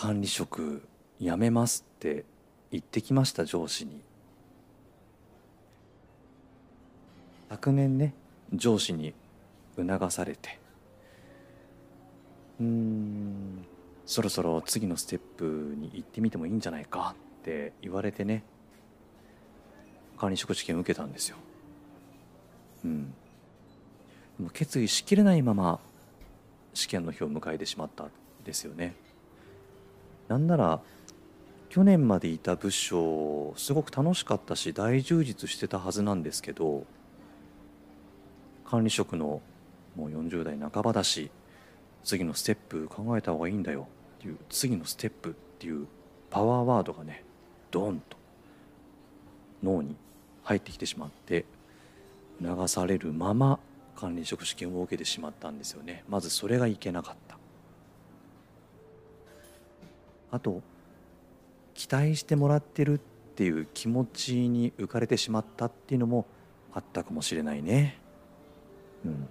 管理職辞めますって言ってきました上司に。昨年ね上司に促されて。うんそろそろ次のステップに行ってみてもいいんじゃないかって言われてね管理職試験受けたんですよ。うん。でも決意しきれないまま試験の日を迎えてしまったんですよね。なんなら去年までいた部署すごく楽しかったし大充実してたはずなんですけど管理職のもう40代半ばだし次のステップ考えた方がいいんだよっていう次のステップっていうパワーワードがねドーンと脳に入ってきてしまって流されるまま管理職試験を受けてしまったんですよね。まずそれがいけなかった。あと期待してもらってるっていう気持ちに浮かれてしまったっていうのもあったかもしれないね。うん。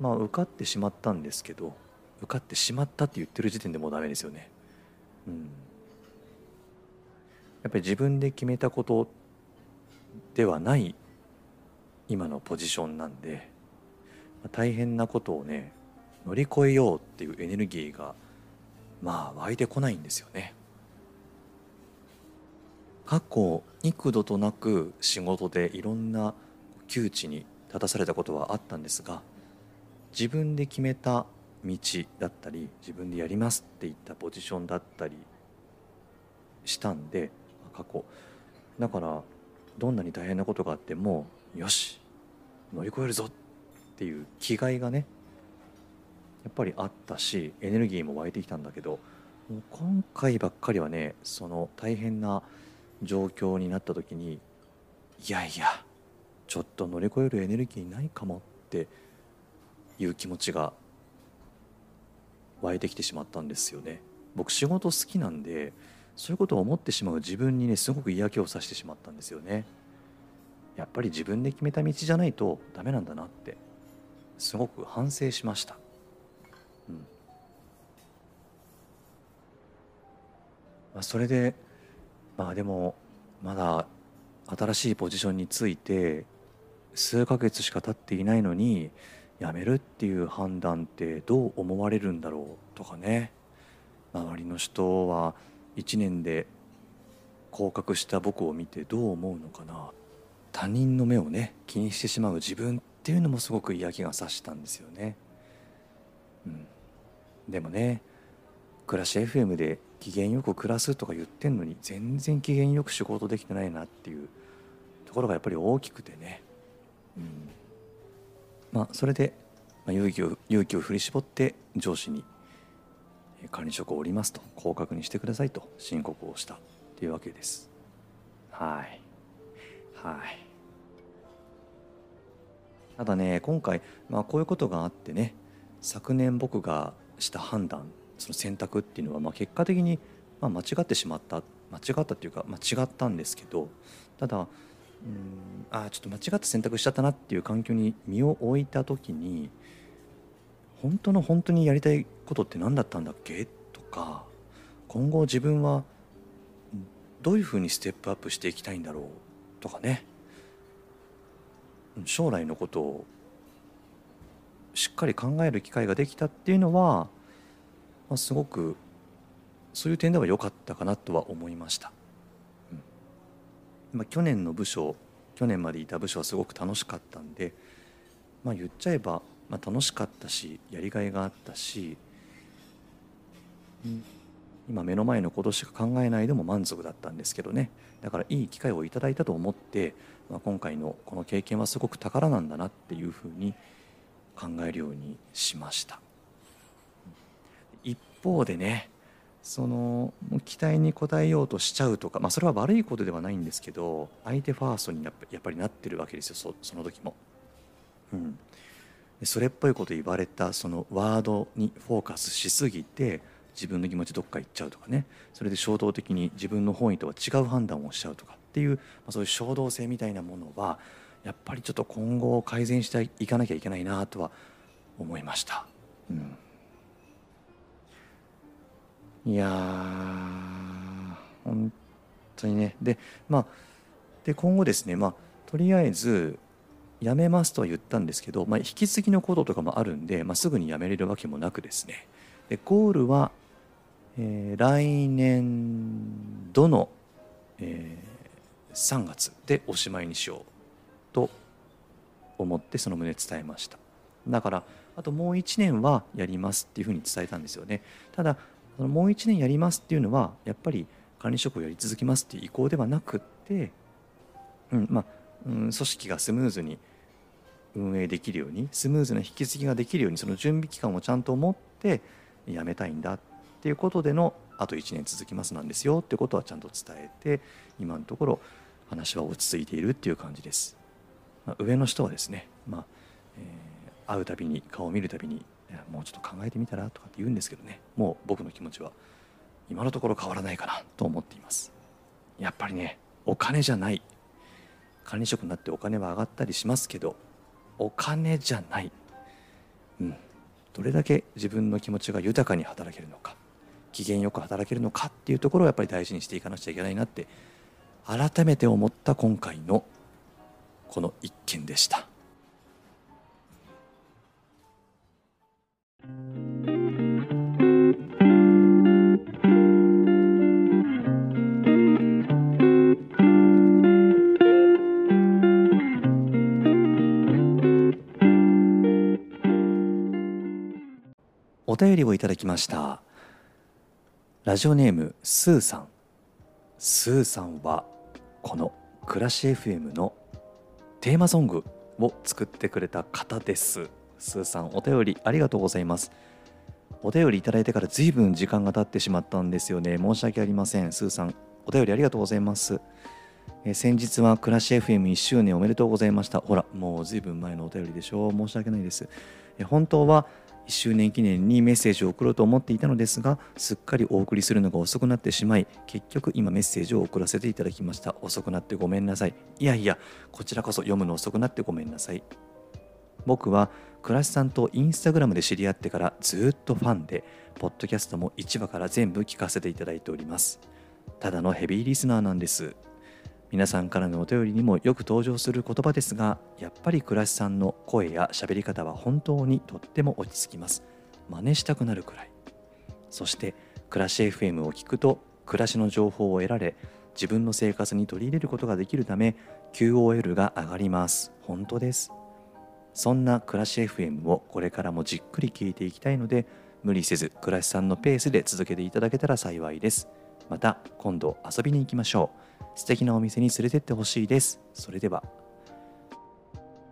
まあ受かってしまったんですけど受かってしまったって言ってる時点でもうダメですよね。うん。やっぱり自分で決めたことではない今のポジションなんで大変なことをね乗り越えようっていうエネルギーがまあ湧いてこないんですよね。過去幾度となく仕事でいろんな窮地に立たされたことはあったんですが自分で決めた道だったり自分でやりますって言ったポジションだったりしたんで過去。だからどんなに大変なことがあってもよし乗り越えるぞっていう気概がねやっぱりあったしエネルギーも湧いてきたんだけどもう今回ばっかりはねその大変な状況になった時にいやいやちょっと乗り越えるエネルギーないかもっていう気持ちが湧いてきてしまったんですよね。僕仕事好きなんでそういうことを思ってしまう自分にねすごく嫌気をさしてしまったんですよね。やっぱり自分で決めた道じゃないとダメなんだなってすごく反省しました。まあ、それでまあでもまだ新しいポジションについて数ヶ月しか経っていないのに辞めるっていう判断ってどう思われるんだろうとかね。周りの人は1年で降格した僕を見てどう思うのかな。他人の目をね気にしてしまう自分っていうのもすごく嫌気がさしたんですよね。うん、でもね暮らし FM で機嫌よく暮らすとか言ってんのに全然機嫌よく仕事できてないなっていうところがやっぱり大きくてね、うん、まあそれで、まあ、勇気を勇気を振り絞って上司に管理職を降りますと降格にしてくださいと申告をしたっていうわけです。はい。はい。ただね今回、まあ、こういうことがあってね昨年僕がした判断その選択っていうのは、まあ、結果的にまあ間違ってしまった間違ったっていうか、まあ、違ったんですけどただうんあちょっと間違った選択しちゃったなっていう環境に身を置いた時に本当の本当にやりたいことって何だったんだっけ？とか今後自分はどういうふうにステップアップしていきたいんだろう？とかね。将来のことをしっかり考える機会ができたっていうのは、まあ、すごくそういう点では良かったかなとは思いました。うん。まあ、去年の部署去年までいた部署はすごく楽しかったんで、まあ、言っちゃえばまあ、楽しかったしやりがいがあったし、うん。今目の前のことしか考えないでも満足だったんですけどね。だからいい機会をいただいたと思って、まあ、今回のこの経験はすごく宝なんだなっていうふうに考えるようにしました。一方でねその期待に応えようとしちゃうとか、まあ、それは悪いことではないんですけど相手ファーストにやっぱりなってるわけですよその時も。うん、それっぽいこと言われたそのワードにフォーカスしすぎて自分の気持ちどっか行っちゃうとかね。それで衝動的に自分の本意とは違う判断をしちゃうとかっていう、まあ、そういう衝動性みたいなものはやっぱりちょっと今後改善していかなきゃいけないなとは思いました。うん。いや本当にね。でまあで今後ですねまあとりあえず辞めますとは言ったんですけど、まあ、引き継ぎのこととかもあるんで、まあ、すぐに辞めれるわけもなくですね。でゴールは、えー来年度の、えー3月でおしまいにしよう。と思ってその旨伝えましただからあともう1年はやりますっていうふうに伝えたんですよねただそのもう1年やりますっていうのはやっぱり管理職をやり続けますっていう意向ではなくって、うんまあうん、組織がスムーズに運営できるようにスムーズな引き継ぎができるようにその準備期間をちゃんと持ってやめたいんだっていうことでのあと1年続きますなんですよってことはちゃんと伝えて今のところ話は落ち着いているっていう感じです。まあ上の人はですね、まあえー会うたびに顔を見るたびにもうちょっと考えてみたらとかって言うんですけどねもう僕の気持ちは今のところ変わらないかなと思っています。やっぱりねお金じゃない。管理職になってお金は上がったりしますけどお金じゃない、うん、どれだけ自分の気持ちが豊かに働けるのか機嫌よく働けるのかっていうところをやっぱり大事にしていかなくちゃいけないなって改めて思った今回のこの一件でした。お便りをいただきましたラジオネームスーさんスーさんはこの「暮らし FM」のテーマソングを作ってくれた方です。スーさんお便りありがとうございます。お便りいただいてから随分時間が経ってしまったんですよね。申し訳ありません。スーさんお便りありがとうございます。え先日は暮らし FM1 周年おめでとうございました。ほらもう随分前のお便りでしょ。う申し訳ないです。え本当は1周年記念にメッセージを送ろうと思っていたのですがすっかりお送りするのが遅くなってしまい結局今メッセージを送らせていただきました。遅くなってごめんなさい。いやいやこちらこそ読むの遅くなってごめんなさい。僕は倉石さんとインスタグラムで知り合ってからずっとファンでポッドキャストも1話から全部聞かせていただいております。ただのヘビーリスナーなんです。皆さんからのお便りにもよく登場する言葉ですがやっぱり倉石さんの声や喋り方は本当にとっても落ち着きます。真似したくなるくらい。そして暮らし FM を聞くと暮らしの情報を得られ自分の生活に取り入れることができるため QOL が上がります。本当です。そんな暮らし FM をこれからもじっくり聞いていきたいので無理せず暮らしさんのペースで続けていただけたら幸いです。また今度遊びに行きましょう。素敵なお店に連れてってほしいです。それでは。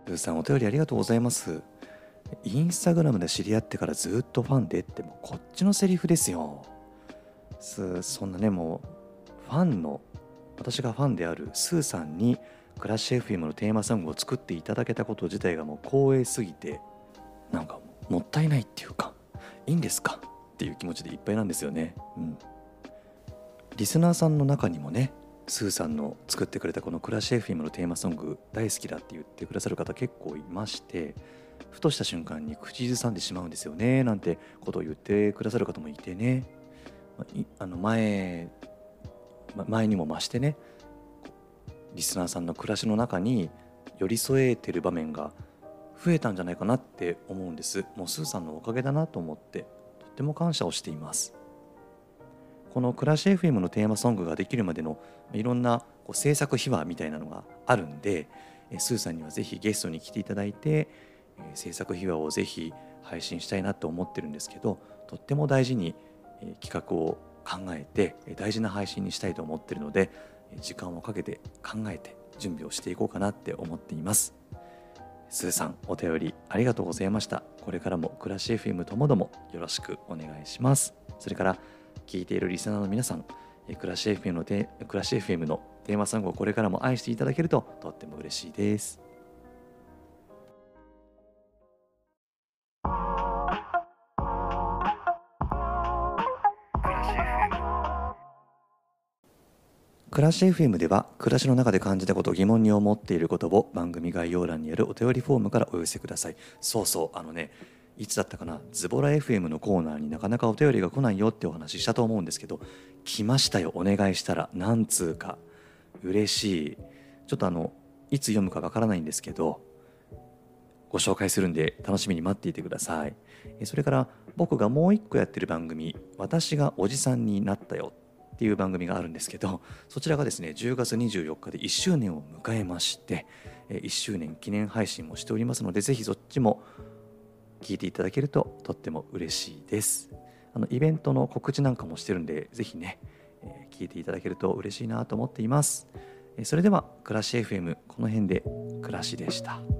ブーさんお便りありがとうございます。インスタグラムで知り合ってからずっとファンでってもうこっちのセリフですよ。すそんなねもうファンの私がファンであるスーさんにクラッシュ FM のテーマソングを作っていただけたこと自体がもう光栄すぎてなんかもったいないっていうかいいんですか？っていう気持ちでいっぱいなんですよね。うん。リスナーさんの中にもねスーさんの作ってくれたこのクラッシュ FM のテーマソング大好きだって言ってくださる方結構いましてふとした瞬間に口ずさんでしまうんですよねなんてことを言ってくださる方もいてね。まあの前前にも増してねリスナーさんの暮らしの中に寄り添えてる場面が増えたんじゃないかなって思うんです。もうスーさんのおかげだなと思ってとっても感謝をしています。この「暮らし FM」のテーマソングができるまでのいろんなこう制作秘話みたいなのがあるんでスーさんにはぜひゲストに来ていただいて、制作秘話をぜひ配信したいなと思ってるんですけどとっても大事に、企画を考えて大事な配信にしたいと思ってるので時間をかけて考えて準備をしていこうかなって思っています。スーさんお便りありがとうございました。これからも暮らし FM ともどもよろしくお願いします。それから聞いているリスナーの皆さんえー暮らし FM のテ暮らし FM のテーマソングをこれからも愛していただけるととっても嬉しいです。暮らし FM では暮らしの中で感じたこと疑問に思っていることを番組概要欄にあるお便りフォームからお寄せください。そうそうあのねいつだったかな？ズボラ FM のコーナーになかなかお便りが来ないよってお話ししたと思うんですけど来ましたよ。お願いしたら。なんつうか。嬉しい。ちょっとあのいつ読むかわからないんですけどご紹介するんで楽しみに待っていてください。それから僕がもう一個やってる番組「私がおじさんになったよ」っていう番組があるんですけどそちらがですね10月24日で1周年を迎えまして1周年記念配信もしておりますのでぜひそっちも聞いていただけるととっても嬉しいですあのイベントの告知なんかもしてるんでぜひね、えー聞いていただけると嬉しいなと思っていますえそれでは暮らし FM この辺で暮らしでした。